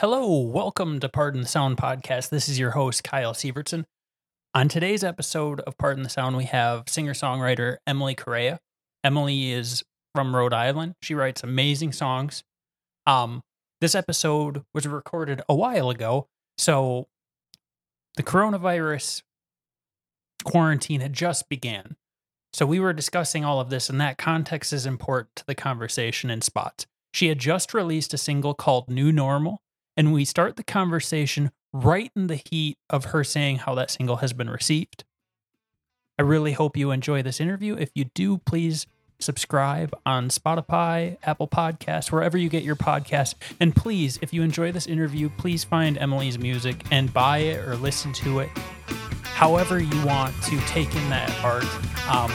Hello, welcome to Pardon the Sound podcast. This is your host, Kyle Sievertson. On today's episode of Pardon the Sound, we have singer songwriter Emily Correia. Emily is from Rhode Island. She writes amazing songs. Um, this episode was recorded a while ago, so the coronavirus quarantine had just began. So we were discussing all of this, and that context is important to the conversation in spots. She had just released a single called New Normal, and we start the conversation right in the heat of her saying how that single has been received. I really hope you enjoy this interview. If you do, please subscribe on Spotify, Apple Podcasts, wherever you get your podcast. And please, if you enjoy this interview, please find Emily's music and buy it or listen to it. However, you want to take in that art. Um,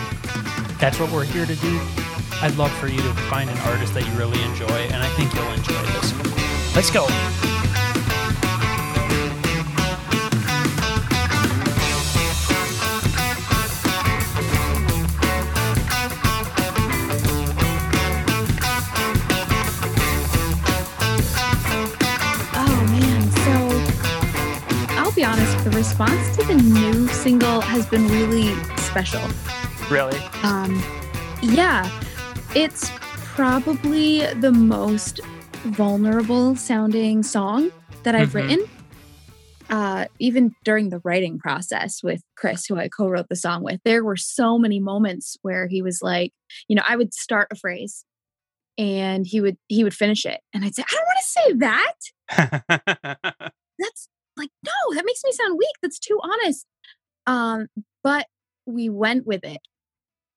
that's what we're here to do. I'd love for you to find an artist that you really enjoy, and I think you'll enjoy this. Let's go. Response to the new single has been really special. Really? Um yeah, it's probably the most vulnerable sounding song that I've Mhm. written. Uh, even during the writing process with Chris, who I co wrote the song with, there were so many moments where he was like, you know, I would start a phrase and he would he would finish it and I'd say, I don't want to say that. that's like no that makes me sound weak that's too honest. Um but we went with it.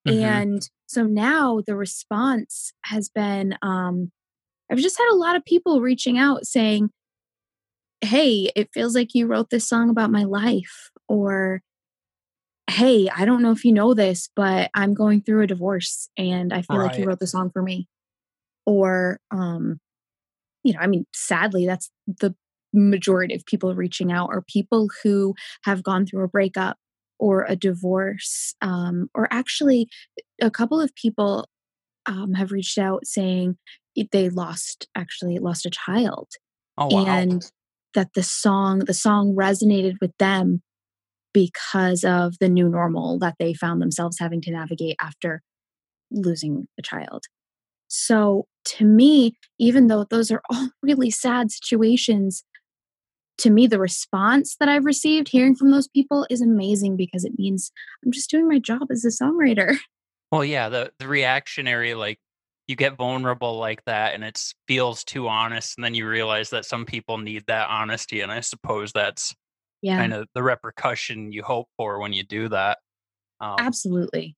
Mhm. and so now the response has been um i've just had a lot of people reaching out saying hey it feels like you wrote this song about my life or hey i don't know if you know this but i'm going through a divorce and i feel like you wrote the song for me. Or um you know i mean sadly that's the majority of people reaching out are people who have gone through a breakup or a divorce um, or actually a couple of people um, have reached out saying they lost actually lost a child oh, wow. and that the song the song resonated with them because of the new normal that they found themselves having to navigate after losing a child so to me even though those are all really sad situations to me the response that i've received hearing from those people is amazing because it means i'm just doing my job as a songwriter Well, yeah, the the reactionary like you get vulnerable like that and it feels too honest and then you realize that some people need that honesty and I suppose that's yeah kind of the repercussion you hope for when you do that. Um, absolutely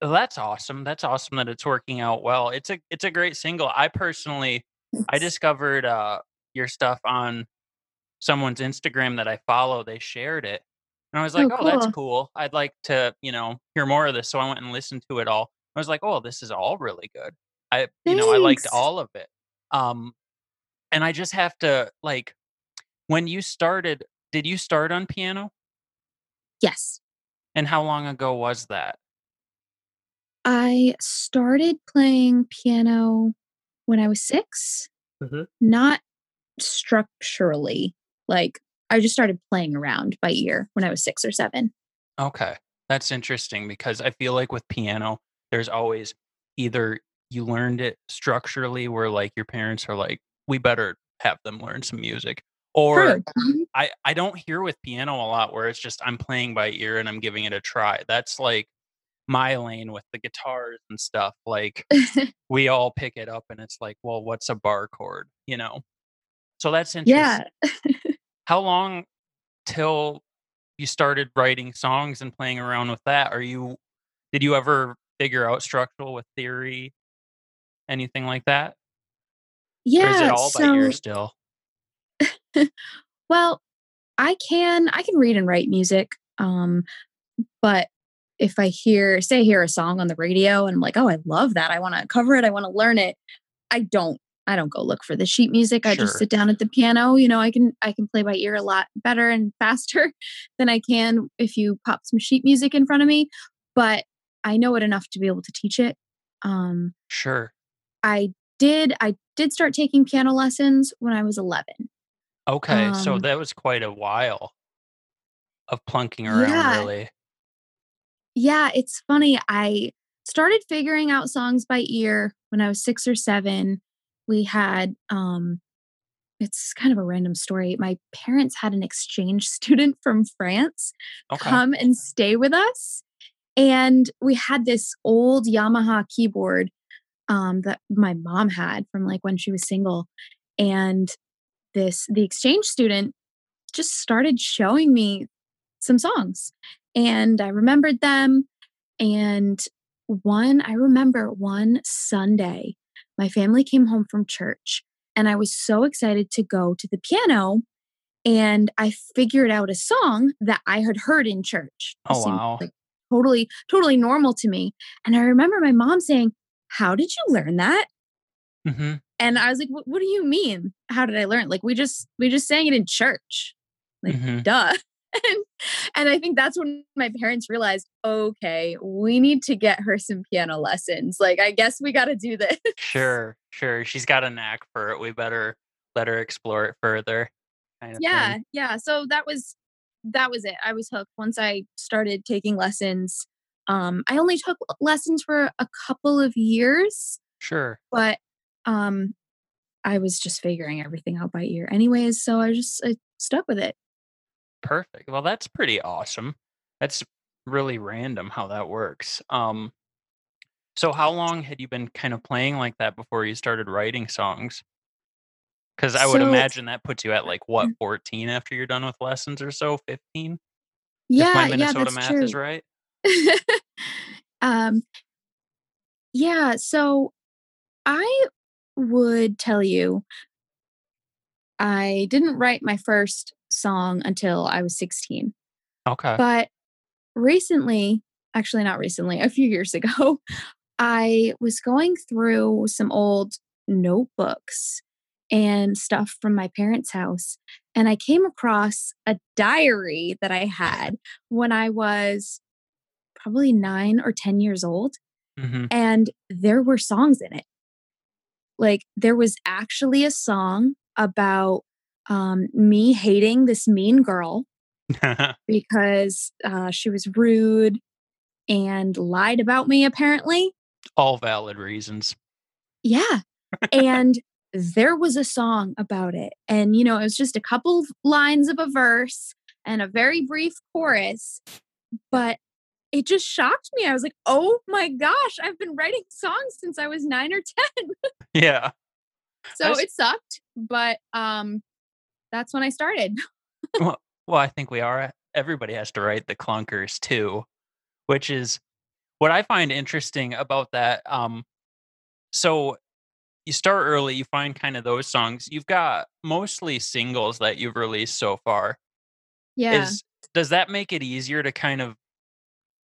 that's awesome. That's awesome that it's working out well. It's a it's a great single. I personally I discovered uh your stuff on someone's Instagram that I follow. They shared it. And I was like, Oh, "Oh, that's cool. I'd like to, you know, hear more of this." So I went and listened to it all. I was like, "Oh, this is all really good." I you know, I liked all of it. Um and I just have to like when you started, did you start on piano? yes And how long ago was that? I started playing piano when I was 6 Mhm. not structurally. Like I just started playing around by ear when I was six or seven. Okay. That's interesting because I feel like with piano, there's always either you learned it structurally where like your parents are like, we better have them learn some music. Or True. Mhm. I, I don't hear with piano a lot where it's just I'm playing by ear and I'm giving it a try. That's like my lane with the guitars and stuff. Like we all pick it up and it's like, well, what's a bar chord? You know? So that's interesting. yeah. How long till you started writing songs and playing around with that? Are you did you ever figure out structural with theory? Anything like that? Or Yeah. is it all by so, ear still? well, I can I can read and write music. Um, but if I hear say I hear a song on the radio and I'm like, oh, I love that. I want to cover it. I want to learn it. I don't I don't go look for the sheet music. I just sit down at the piano. You know, I can I can play by ear a lot better and faster than I can if you pop some sheet music in front of me. But I know it enough to be able to teach it. Um, Sure. I did I did start taking piano lessons when I was 11. Okay, so Um, that was quite a while of plunking around, yeah, really. yeah, it's funny. I started figuring out songs by ear when I was 6 or 7. We had, um it's kind of a random story. My parents had an exchange student from France Okay. come and stay with us, and we had this old Yamaha keyboard, um, that my mom had from, like, when she was single, and this the exchange student just started showing me some songs, and I remembered them, and one I remember one Sunday, my family came home from church, and I was so excited to go to the piano, and I figured out a song that I had heard in church. Oh, wow. like, totally totally normal to me, and I remember my mom saying, "How did you learn that?" Mhm. And I was like, "What do you mean? How did I learn? Like, we just we just sang it in church. Like, Mhm. duh." And and I think that's when my parents realized, "Okay, we need to get her some piano lessons. Like, I guess we gotta do this." Sure, sure. She's got a knack for it. We better let her explore it further, kind of Yeah, thing. yeah. So that was that was it. I was hooked once I started taking lessons. Um, I only took lessons for a couple of years, Sure. but, um, I was just figuring everything out by ear anyways, so I just I stuck with it. Perfect. Well, that's pretty awesome. That's really random how that works. Um, so how long had you been kind of playing like that before you started writing songs? Because I would So imagine that puts you at like what, 14 after you're done with lessons or so? 15? If my Yeah, yeah, Minnesota that's math is true. right? Um, yeah, so I would tell you I didn't write my first song until I was 16. Okay. But recently, actually not recently, a few years ago, I was going through some old notebooks and stuff from my parents' house, and I came across a diary that I had when I was probably 9 or 10 years old, Mhm. and there were songs in it. Like, there was actually a song about, um, me hating this mean girl because, uh, she was rude and lied about me apparently. All valid reasons. Yeah, and there was a song about it, and, you know, it was just a couple lines of a verse and a very brief chorus, but it just shocked me. I was like, "Oh my gosh, I've been writing songs since I was 9 or 10." Yeah. So That's it sucked, but, um, that's when I started. well, well, I think we are. Everybody has to write the clunkers too, which is what I find interesting about that. Um, so you start early, you find kind of those songs. You've got mostly singles that you've released so far. Yeah. Is does that make it easier to kind of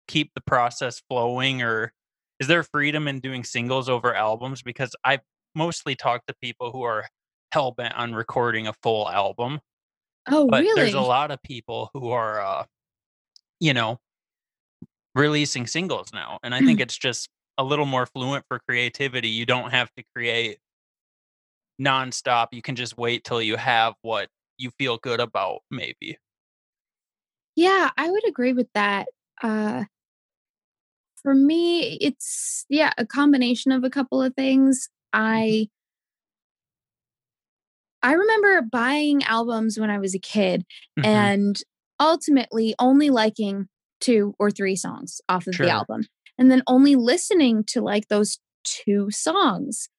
keep the process flowing or is there freedom in doing singles over albums? Because I mostly talk to people who are hell bent on recording a full album, Oh, but there's a lot of people who are, uh, you know, releasing singles now. And I think it's just a little more fluent for creativity. You don't have to create nonstop. You can just wait till you have what you feel good about, maybe. Yeah, I would agree with that. Uh, for me, it's yeah, a combination of a couple of things. Mhm. I I remember buying albums when I was a kid Mhm. and ultimately only liking 2 or 3 songs off of the album, and then only listening to, like, those 2 songs.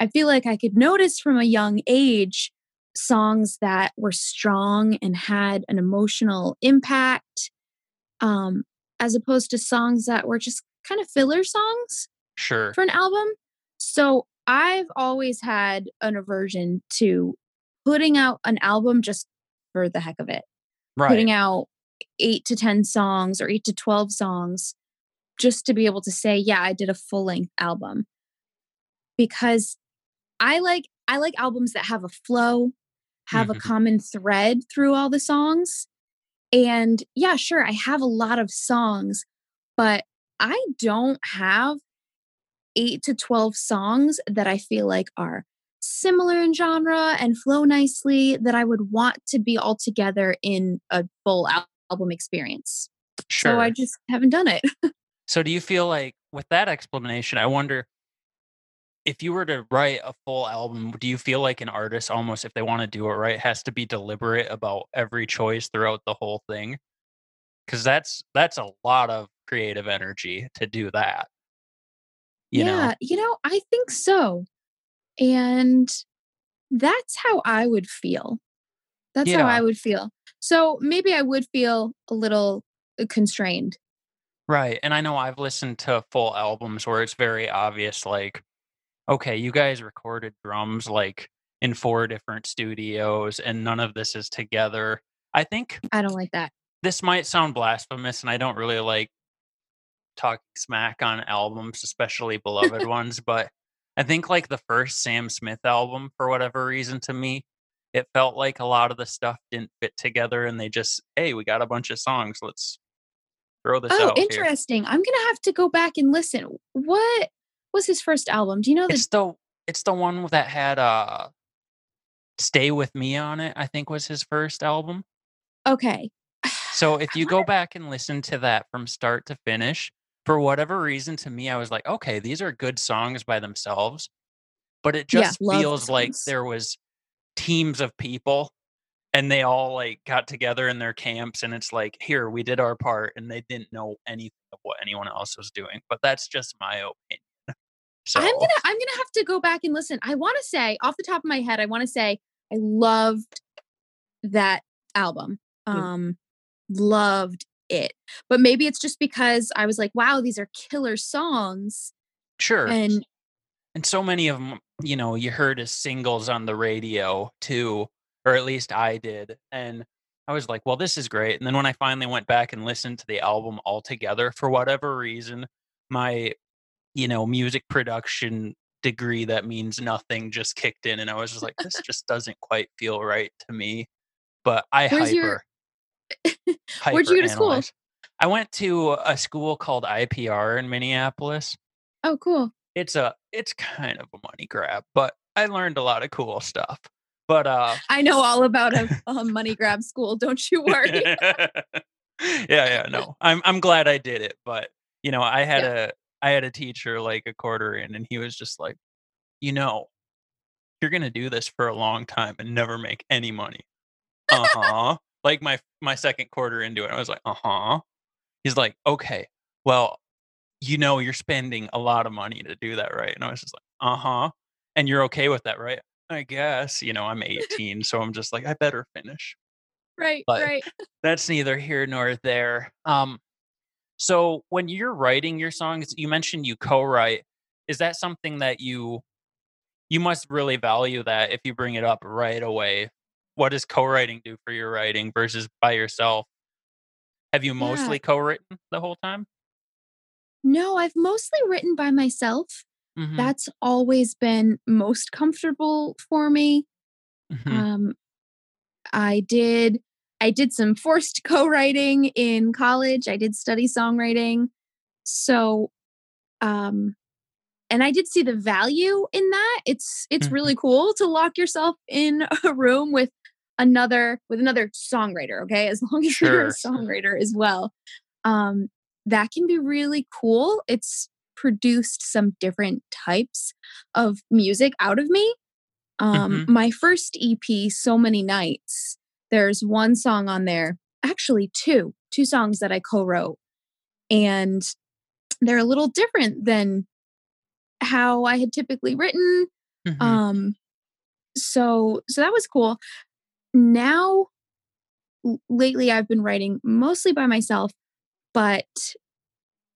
I feel like I could notice from a young age songs that were strong and had an emotional impact, um, as opposed to songs that were just kind of filler songs Sure. for an album. So, I've always had an aversion to putting out an album just for the heck of it. Right. Putting out 8 to 10 songs or 8 to 12 songs just to be able to say, "Yeah, I did a full-length album." Because I like I like albums that have a flow, have a Mhm. common thread through all the songs, and, yeah, sure, I have a lot of songs, but I don't have 8 to 12 songs that I feel like are similar in genre and flow nicely that I would want to be all together in a full album experience. Sure. So I just haven't done it. So do you feel like with that explanation, I wonder if you were to write a full album, do you feel like an artist almost if they want to do it right has to be deliberate about every choice throughout the whole thing? Cuz that's that's a lot of creative energy to do that. You yeah, know. you know, I think so. And that's how I would feel. That's how I would feel. So maybe I would feel a little uh, constrained. Right. And I know I've listened to full albums where it's very obvious like okay, you guys recorded drums like in four different studios and none of this is together. I think I don't like that. this might sound blasphemous and I don't really like talking smack on albums, especially beloved ones, but I think like the first Sam Smith album for whatever reason to me, it felt like a lot of the stuff didn't fit together and they just, hey, we got a bunch of songs, let's throw this Oh, out here. interesting. I'm going to have to go back and listen. What was his first album? Do you know the It's the it's the one that had uh Stay With Me on it, I think was his first album. Okay. So if you go back and listen to that from start to finish, for whatever reason to me I was like, okay, these are good songs by themselves, but it just the feels like there was teams of people and they all like got together in their camps and it's like, here, we did our part and they didn't know anything of what anyone else was doing. But that's just my opinion. So I'm gonna I'm gonna have to go back and listen. I want to say off the top of my head, I want to say I loved that album. Mm. Um, loved it. But maybe it's just because I was like, wow, these are killer songs, sure. and and so many of them you know you heard as singles on the radio too or at least i did and i was like well this is great and then when i finally went back and listened to the album altogether for whatever reason my you know music production degree that means nothing just kicked in and i was just like this just doesn't quite feel right to me but i Where's hyper your- Where'd you go to school? i went to a school called ipr in minneapolis oh, cool. it's a it's kind of a money grab, but I learned a lot of cool stuff. But uh I know all about a, a money grab school. Don't you worry. yeah, yeah, no. I'm I'm glad I did it, but you know, I had a I had a teacher like a quarter in and he was just like, "You know, you're going to do this for a long time and never make any money." Uh-huh. Like my my second quarter into it, I was like, "Uh-huh." He's like, "Okay. Well, you know you're spending a lot of money to do that, right?" And I was just like, "Uh-huh." And you're okay with that, right? I guess, you know, I'm 18, so I'm just like, I better finish right, But- right. that's neither here nor there. Um, so when you're writing your songs, you mentioned you co-write. Is that something that you you must really value that if you bring it up right away? What does co-writing do for your writing versus by yourself? Have you Yeah. mostly co-written the whole time? No, I've mostly written by myself. Mhm, That's always been most comfortable for me. mhm. Um, I did I did some forced co-writing in college. I did study songwriting. So um and I did see the value in that. It's it's Mhm. really cool to lock yourself in a room with another with another songwriter, okay? As long as you're a songwriter as well. Um that can be really cool. It's produced some different types of music out of me. Um, Mhm. my first EP, So Many Nights, there's one song on there, actually two, two songs that I co-wrote. And they're a little different than how I had typically written. Mhm. Um, so so that was cool. Now lately I've been writing mostly by myself, but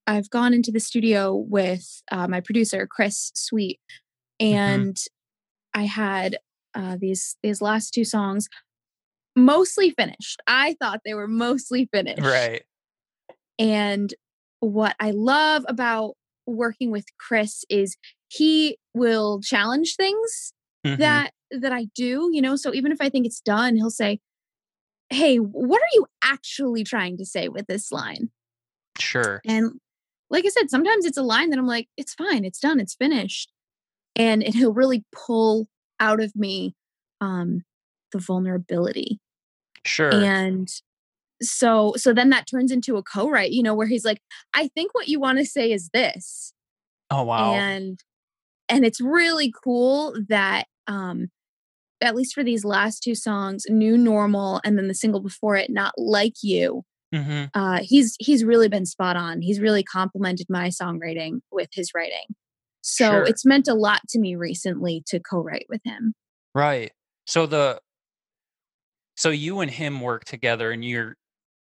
I've gone into the studio with uh, my producer Chris Sweet, and I had uh, these these last two songs mostly finished. I thought they were mostly finished, right. and what I love about working with Chris is he will challenge things Mhm. that that I do, you know. So even if I think it's done, he'll say, "Hey, what are you actually trying to say with this line?" Sure. And like I said, sometimes it's a line that I'm like, "It's fine, it's done, it's finished," and and he'll really pull out of me um the vulnerability Sure. and so so then that turns into a co-write you know where he's like i think what you want to say is this oh wow. and and it's really cool that um at least for these last two songs new normal and then the single before it not like you hmm uh he's he's really been spot on he's really complimented my songwriting with his writing so Sure. it's meant a lot to me recently to co-write with him Right. So the so you and him work together and you're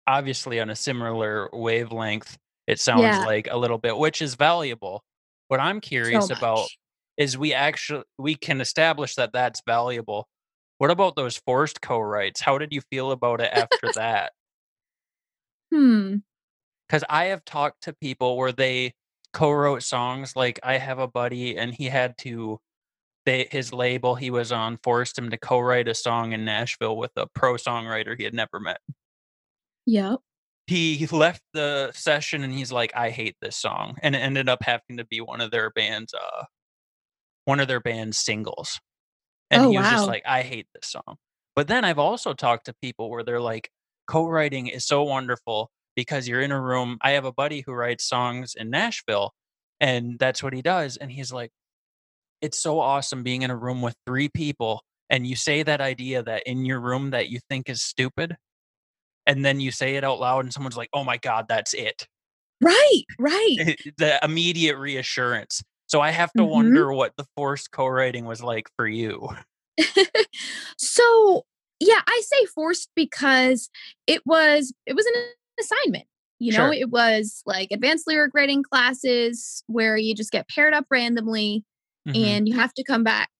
obviously on a similar wavelength. It sounds Yeah. like a little bit, which is valuable. What I'm curious so about is we actually we can establish that that's valuable. What about those forced co-writes? How did you feel about it after that? hmm Because I have talked to people where they co-wrote songs. Like I have a buddy, and he had to. They his label he was on forced him to co-write a song in Nashville with a pro songwriter he had never met. yep He left the session and he's like, "I hate this song," and it ended up having to be one of their band's uh one of their band's singles. And oh he was just like, "I hate this song." But then I've also talked to people where they're like, "Co-writing is so wonderful because you're in a room." I have a buddy who writes songs in Nashville, and that's what he does. And he's like, "It's so awesome being in a room with three people, and you say that idea that in your room that you think is stupid, and then you say it out loud, and someone's like, "Oh my god, that's it." right right eh, the immediate reassurance. So I have to hmm wonder what the forced co-writing was like for you. so yeah i say forced because it was it was an assignment you know Sure. it was like advanced lyric writing classes where you just get paired up randomly Mhm. and you have to come back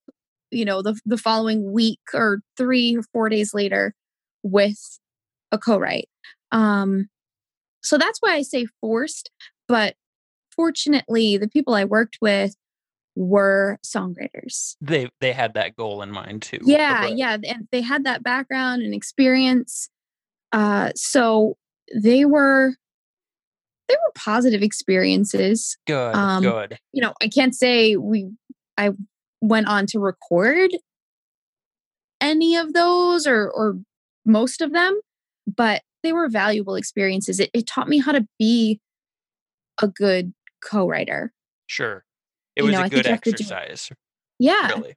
you know the the following week or 3 or 4 days later with a co-write um so that's why i say forced but fortunately the people i worked with were songwriters They they had that goal in mind too. yeah Right. yeah and they had that background and experience uh so they were they were positive experiences Good. um good. you know i can't say we i went on to record any of those or or most of them but they were valuable experiences it, it taught me how to be a good co-writer Sure. It you was know a good to do exercise, yeah really.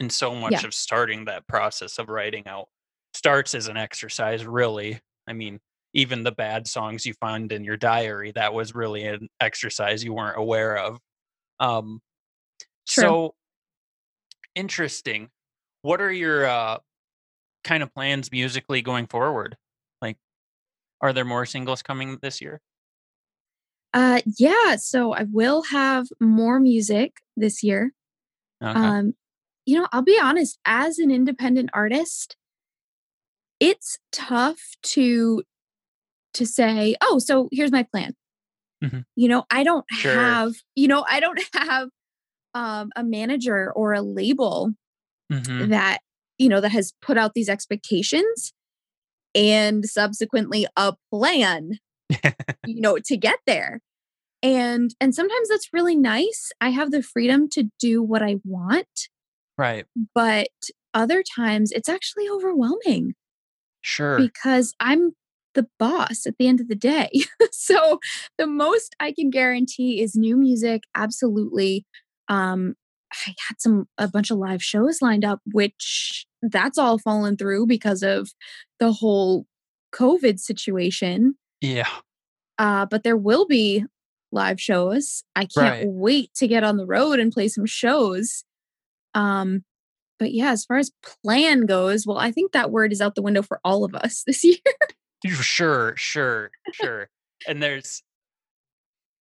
And so much yeah of starting that process of writing out starts as an exercise, really. I mean, even the bad songs you find in your diary, that was really an exercise you weren't aware of. Um, true so interesting. What are your uh, kind of plans musically going forward? Like, are there more singles coming this year? Uh yeah so i will have more music this year Okay. um you know i'll be honest as an independent artist it's tough to to say oh so here's my plan Mhm. you know i don't Sure. have you know i don't have um a manager or a label hmm that you know that has put out these expectations and subsequently a plan you know to get there. And and sometimes that's really nice. I have the freedom to do what i want. Right. but other times it's actually overwhelming. Sure. because i'm the boss at the end of the day. So the most i can guarantee is new music absolutely. Um i had some a bunch of live shows lined up which that's all fallen through because of the whole covid situation Yeah. uh, but there will be live shows. I can't Right. wait to get on the road and play some shows. Um, but yeah, as far as plan goes, well, I think that word is out the window for all of us this year. Sure. Sure. Sure. and there's,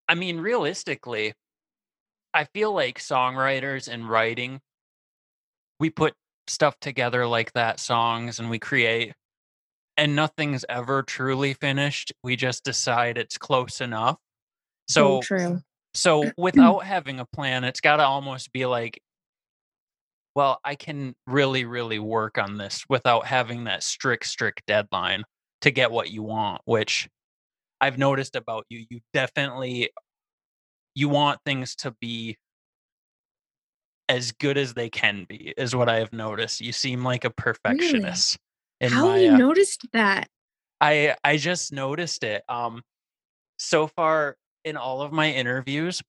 I mean, realistically, I feel like songwriters and writing, we put stuff together like that, songs, and we create, and nothing's ever truly finished. We just decide it's close enough. So So, true. so mm. without having a plan, it's got to almost be like, well, I can really, really work on this without having that strict, strict deadline to get what you want, which I've noticed about you. You definitely you want things to be as good as they can be is what I have noticed. You seem like a perfectionist. Really? How my, you uh, noticed that? I I just noticed it. Um so far in all of my interviews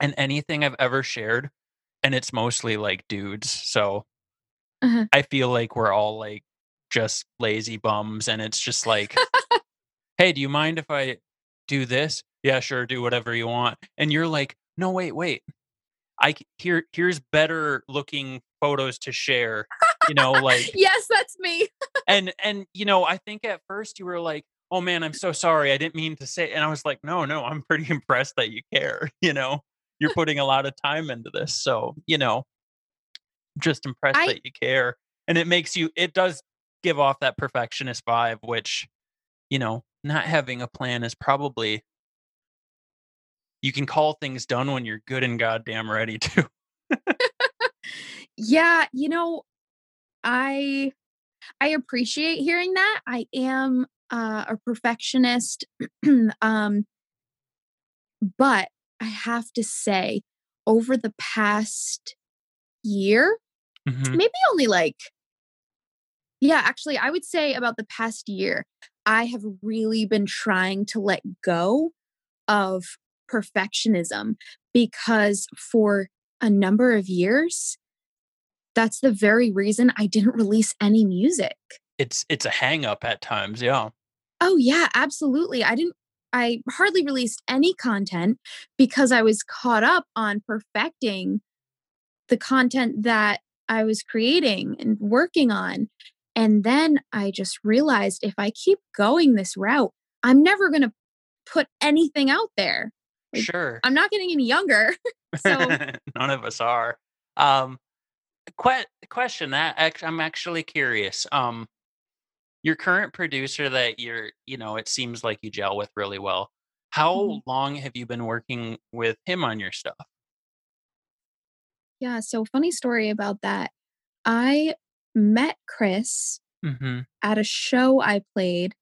and anything I've ever shared, and it's mostly like dudes. So uh-huh. I feel like we're all like just lazy bums and it's just like hey, do you mind if I do this? Yeah, sure, do whatever you want. And you're like, no, wait, wait. I here here's better looking photos to share. You know, like yes, that's me. and and you know, I think at first you were like, oh man, I'm so sorry, I didn't mean to say. And I was like, no, no, I'm pretty impressed that you care. You know, you're putting a lot of time into this, so you know, just impressed I, that you care, and it makes you. It does give off that perfectionist vibe, which you know, not having a plan is probably you can call things done when you're good and goddamn ready to. yeah, you know, I I appreciate hearing that. I am uh, a perfectionist, um, but I have to say, over the past year, mm-hmm. maybe only like, yeah, actually, I would say about the past year, I have really been trying to let go of perfectionism because for a number of years, that's the very reason I didn't release any music. It's it's a hang up at times, yeah. Oh yeah, absolutely. I didn't I hardly released any content because I was caught up on perfecting the content that I was creating and working on. And then I just realized if I keep going this route, I'm never going to put anything out there. Like, sure. I'm not getting any younger. so none of us are. Um que- question that I'm actually curious. Um your current producer that you're, you know, it seems like you gel with really well. How mm-hmm. long have you been working with him on your stuff? Yeah, so funny story about that. I met Chris mm-hmm. at a show I played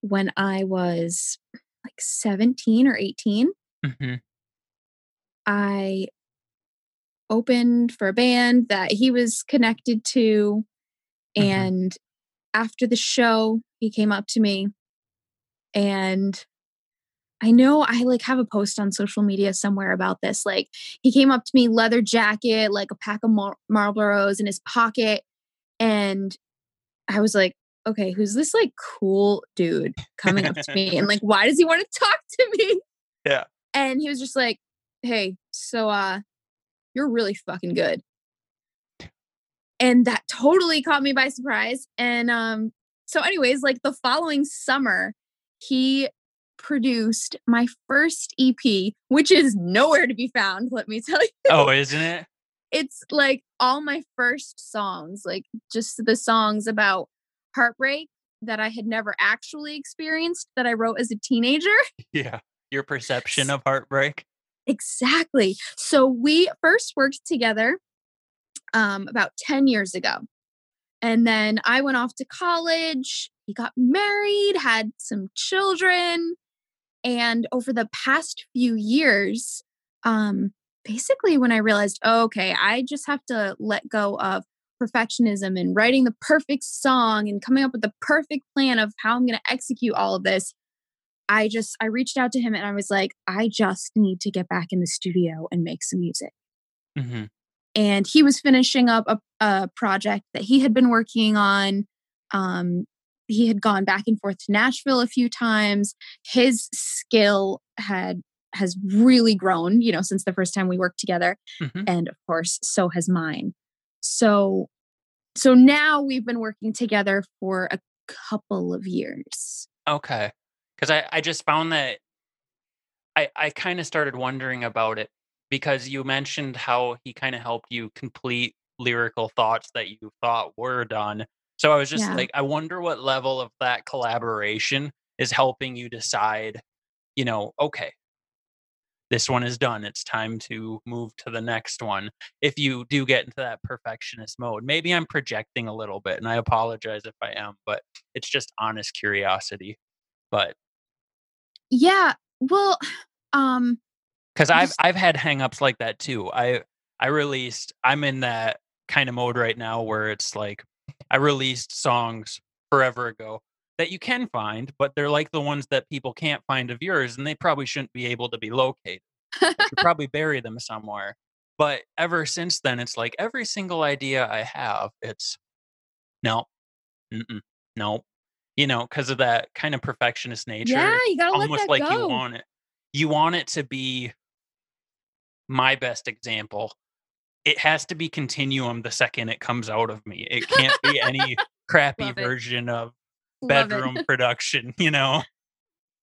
when I was like 17 or 18. Mm-hmm. I opened for a band that he was connected to. Mm-hmm. And after the show, he came up to me and I know I like have a post on social media somewhere about this. Like he came up to me, leather jacket, like a pack of Mar- Marlboros in his pocket, and I was like, okay, who's this like cool dude coming up to me, and like why does he want to talk to me? Yeah. And he was just like, hey, so uh, you're really fucking good. And that totally caught me by surprise. And um, so, anyways, like the following summer, he produced my first EP, which is nowhere to be found, let me tell you. Oh, isn't it? It's like all my first songs, like just the songs about heartbreak that I had never actually experienced that I wrote as a teenager. Yeah. Your perception of heartbreak. Exactly. So we first worked together um, about 10 years ago. And then I went off to college. He got married, had some children. And over the past few years, um, basically, when I realized, oh, okay, I just have to let go of perfectionism and writing the perfect song and coming up with the perfect plan of how I'm going to execute all of this, I just I reached out to him and I was like, I just need to get back in the studio and make some music. Mm-hmm. And he was finishing up a, a, project that he had been working on. Um, he had gone back and forth to Nashville a few times. His skill had has really grown, you know, since the first time we worked together. Mm-hmm. And of course, so has mine. So so now we've been working together for a couple of years. Okay because I, I just found that I, I kind of started wondering about it because you mentioned how he kind of helped you complete lyrical thoughts that you thought were done. So I was just yeah. like, I wonder what level of that collaboration is helping you decide, you know, okay, this one is done. It's time to move to the next one. If you do get into that perfectionist mode, maybe I'm projecting a little bit and I apologize if I am, but it's just honest curiosity. But yeah. Well, um because I've I've had hangups like that too. I I released I'm in that kind of mode right now where it's like I released songs forever ago that you can find, but they're like the ones that people can't find of yours and they probably shouldn't be able to be located. you should probably bury them somewhere. But ever since then, it's like every single idea I have, it's no, no, you know, because of that kind of perfectionist nature. Yeah, you gotta let almost that like go. you want it. You want it to be my best example. It has to be continuum the second it comes out of me. It can't be any crappy version of bedroom production, you know?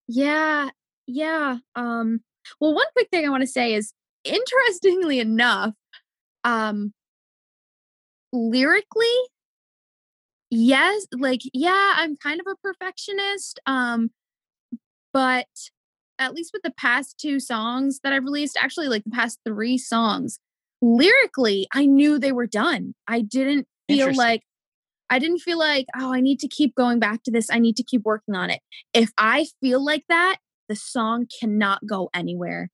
Yeah, yeah. Um, well, one quick thing I want to say is, interestingly enough, um, lyrically, yes, like yeah, I'm kind of a perfectionist. Um, but at least with the past two songs that I've released, actually, like the past three songs, lyrically, I knew they were done. I didn't feel like I didn't feel like, oh, I need to keep going back to this. I need to keep working on it. If I feel like that, the song cannot go anywhere.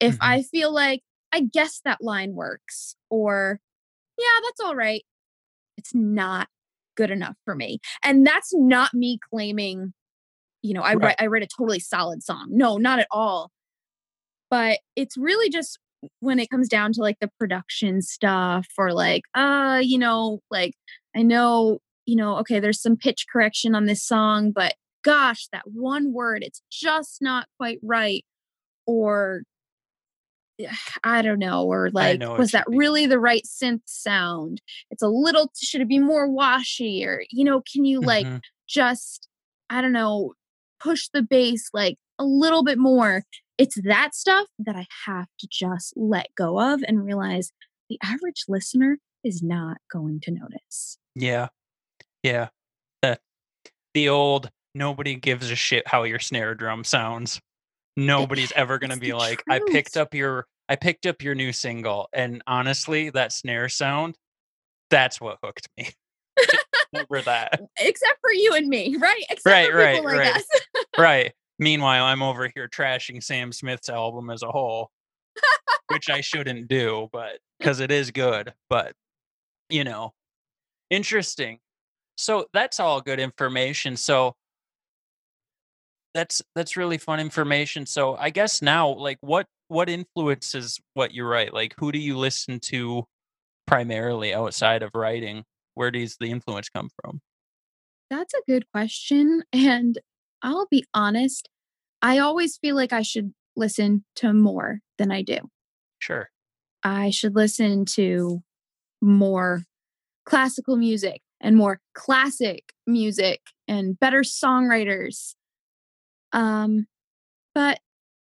If Mhm. I feel like, I guess that line works, or yeah, that's all right, it's not good enough for me. And that's not me claiming, you know, I Right. write I write a totally solid song. No, not at all. But it's really just when it comes down to like the production stuff or like, uh, you know, like I know, you know, okay, there's some pitch correction on this song, but gosh, that one word, it's just not quite right. Or I don't know, or like, know was that really the right synth sound? It's a little, should it be more washy? Or, you know, can you like Mhm. just, I don't know, push the bass like a little bit more? It's that stuff that I have to just let go of and realize the average listener is not going to notice. Yeah. Yeah. The, the old nobody gives a shit how your snare drum sounds. Nobody's ever going to be like, I picked up your I picked up your new single and honestly, that snare sound that's what hooked me. Remember that. Except for you and me, right? Except Right, right, people like right. right. Meanwhile, I'm over here trashing Sam Smith's album as a whole, which I shouldn't do, but because it is good. But you know, interesting. So that's all good information. So that's that's really fun information. So I guess now, like, what what influences what you write? Like, who do you listen to primarily outside of writing? Where does the influence come from? That's a good question. And I'll be honest, I always feel like I should listen to more than I do. Sure. I should listen to more classical music and more classic music and better songwriters. Um, but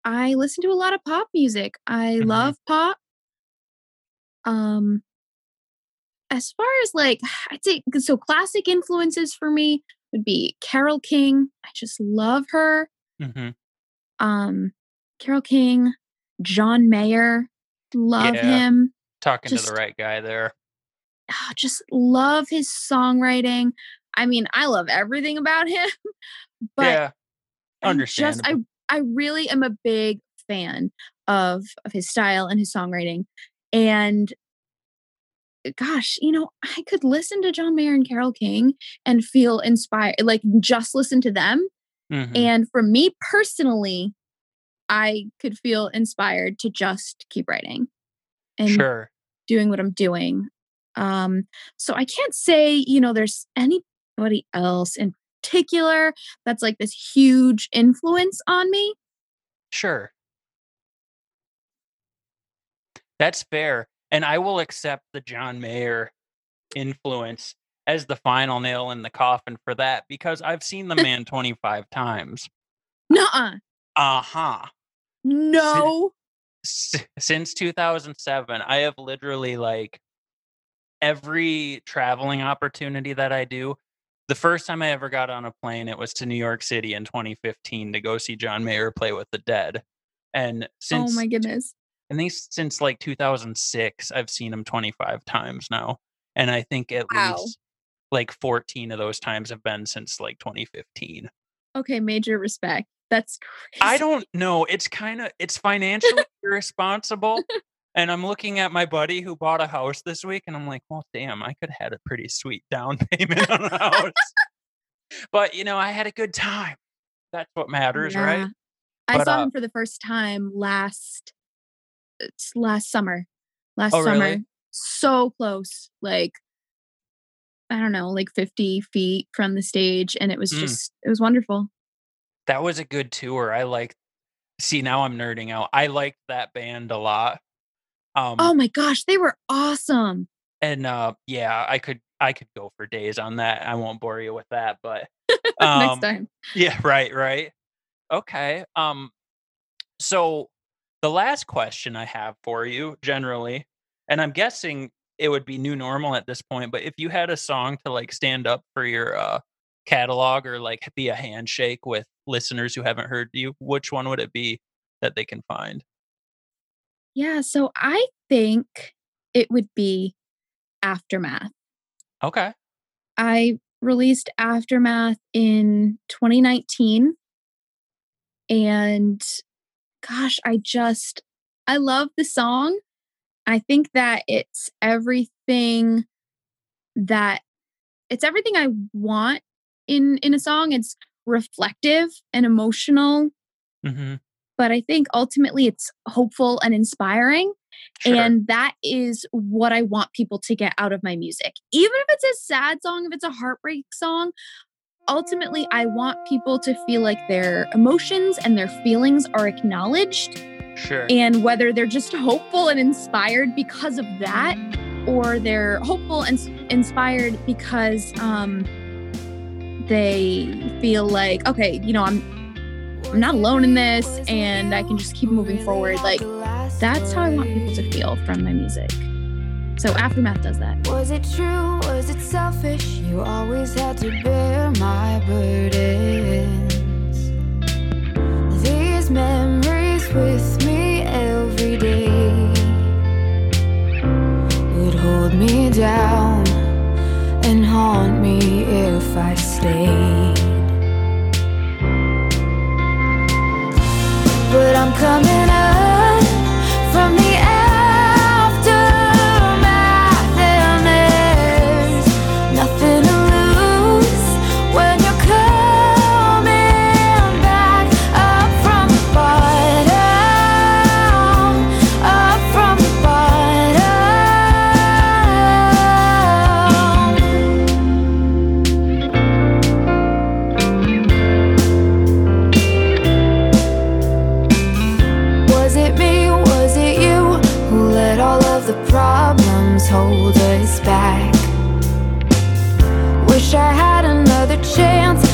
I listen to a lot of pop music. I Mhm. love pop. Um, as far as like, I'd say, so classic influences for me would be Carole King. I just love her. hmm Um, Carole King, John Mayer, love Yeah. him. Talking to the right guy there. ah, just love his songwriting. I mean, I love everything about him, but yeah. I'm just I I really am a big fan of of his style and his songwriting. And gosh, you know, I could listen to John Mayer and Carole King and feel inspired, like just listen to them. Mhm. And for me personally, I could feel inspired to just keep writing and Sure. doing what I'm doing. Um, so I can't say, you know, there's anybody else in particular that's like this huge influence on me. Sure. That's fair. And I will accept the John Mayer influence as the final nail in the coffin for that because I've seen the man 25 times. Nuh-uh. Uh-huh. No. S- since 2007, I have literally like every traveling opportunity that I do. The first time I ever got on a plane, it was to New York City in 2015 to go see John Mayer play with the Dead. And oh since oh my goodness. I think since like 2006, I've seen him 25 times now. And I think at Wow. least like 14 of those times have been since like 2015. Okay, major respect. That's crazy. I don't know. It's kind of it's financially irresponsible, And I'm looking at my buddy who bought a house this week, and I'm like, well, damn, I could have had a pretty sweet down payment on a house. but you know, I had a good time. That's what matters, Yeah. right? I But, saw uh him for the first time last last summer. Last Oh, summer. really? So close. Like I don't know, like 50 feet from the stage. And it was Mm. just it was wonderful. That was a good tour. I like. See, now I'm nerding out. I liked that band a lot. Um, Oh my gosh, they were awesome. and uh, yeah, I could I could go for days on that. I won't bore you with that, but Next um, time. Yeah, right, right. Okay. Um so the last question I have for you generally, and I'm guessing it would be new normal at this point, but if you had a song to like stand up for your uh catalog or like be a handshake with listeners who haven't heard you, which one would it be that they can find? Yeah, so I think it would be Aftermath. Okay. I released Aftermath in 2019. And gosh, I just, I love the song. I think that it's everything that it's everything I want in in a song. It's reflective and emotional, Mhm. But I think ultimately it's hopeful and inspiring. Sure. And that is what I want people to get out of my music. Even if it's a sad song, if it's a heartbreak song, ultimately, I want people to feel like their emotions and their feelings are acknowledged. sure. And whether they're just hopeful and inspired because of that, or they're hopeful and inspired because um, they feel like, okay, you know, I'm I'm not alone in this and I can just keep moving forward. Like that's how I want people to feel from my music. So Aftermath does that. Was it true? Was it selfish? You always had to bear my burdens. These memories with me every day would hold me down and haunt me if I stayed. But I'm coming up from the problems hold us back? Wish I had another chance